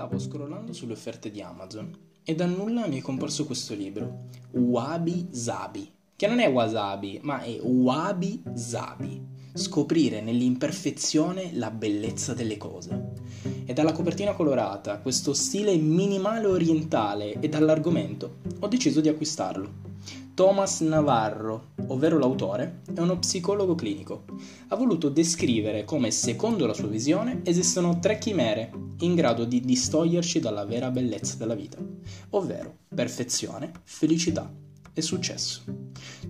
Stavo scrollando sulle offerte di Amazon e da nulla mi è comparso questo libro, Wabi Sabi, che non è wasabi, ma è Wabi Sabi. Scoprire nell'imperfezione la bellezza delle cose. E dalla copertina colorata, questo stile minimale orientale e dall'argomento, ho deciso di acquistarlo. Thomas Navarro, ovvero l'autore, è uno psicologo clinico. Ha voluto descrivere come, secondo la sua visione, esistono tre chimere in grado di distoglierci dalla vera bellezza della vita, ovvero perfezione, felicità e successo.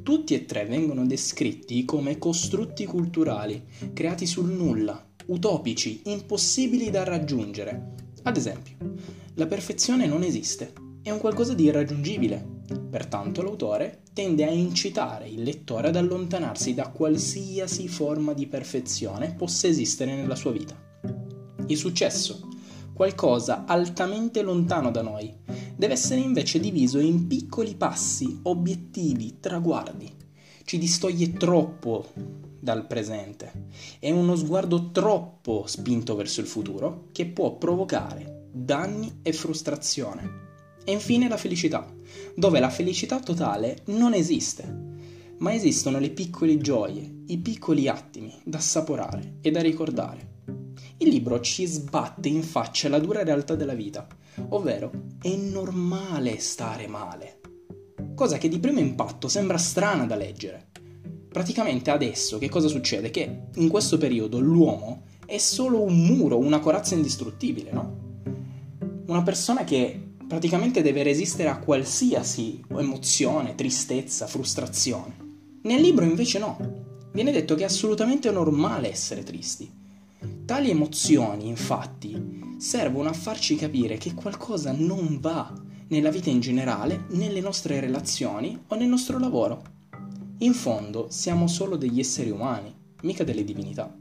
Tutti e tre vengono descritti come costrutti culturali, creati sul nulla, utopici, impossibili da raggiungere. Ad esempio, la perfezione non esiste, è un qualcosa di irraggiungibile, Pertanto l'autore tende a incitare il lettore ad allontanarsi da qualsiasi forma di perfezione possa esistere nella sua vita. Il successo, qualcosa altamente lontano da noi, deve essere invece diviso in piccoli passi, obiettivi, traguardi. Ci distoglie troppo dal presente. È uno sguardo troppo spinto verso il futuro che può provocare danni e frustrazione. E infine la felicità, dove la felicità totale non esiste, ma esistono le piccole gioie, i piccoli attimi da assaporare e da ricordare. Il libro ci sbatte in faccia la dura realtà della vita, ovvero è normale stare male. Cosa che di primo impatto sembra strana da leggere. Praticamente adesso che cosa succede? Che in questo periodo l'uomo è solo un muro, una corazza indistruttibile, no? Una persona che praticamente deve resistere a qualsiasi emozione, tristezza, frustrazione. Nel libro invece no, viene detto che è assolutamente normale essere tristi. Tali emozioni, infatti, servono a farci capire che qualcosa non va nella vita in generale, nelle nostre relazioni o nel nostro lavoro. In fondo siamo solo degli esseri umani, mica delle divinità.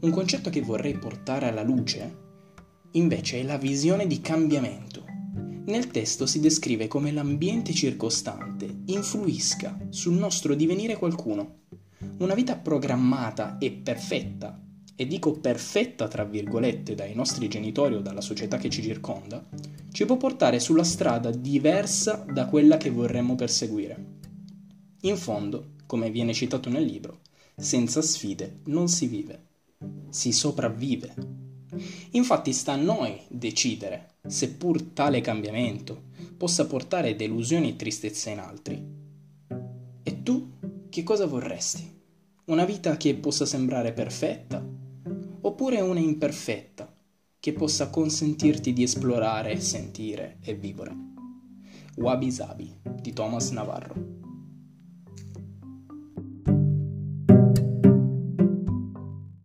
Un concetto che vorrei portare alla luce, invece, è la visione di cambiamento nel testo si descrive come l'ambiente circostante influisca sul nostro divenire qualcuno. Una vita programmata e perfetta, e dico perfetta tra virgolette dai nostri genitori o dalla società che ci circonda, ci può portare sulla strada diversa da quella che vorremmo perseguire. In fondo, come viene citato nel libro, senza sfide non si vive, si sopravvive. Infatti sta a noi decidere, seppur tale cambiamento possa portare delusioni e tristezza in altri. E tu che cosa vorresti? Una vita che possa sembrare perfetta? Oppure una imperfetta che possa consentirti di esplorare, sentire e vivere? Wabi Sabi di Thomas Navarro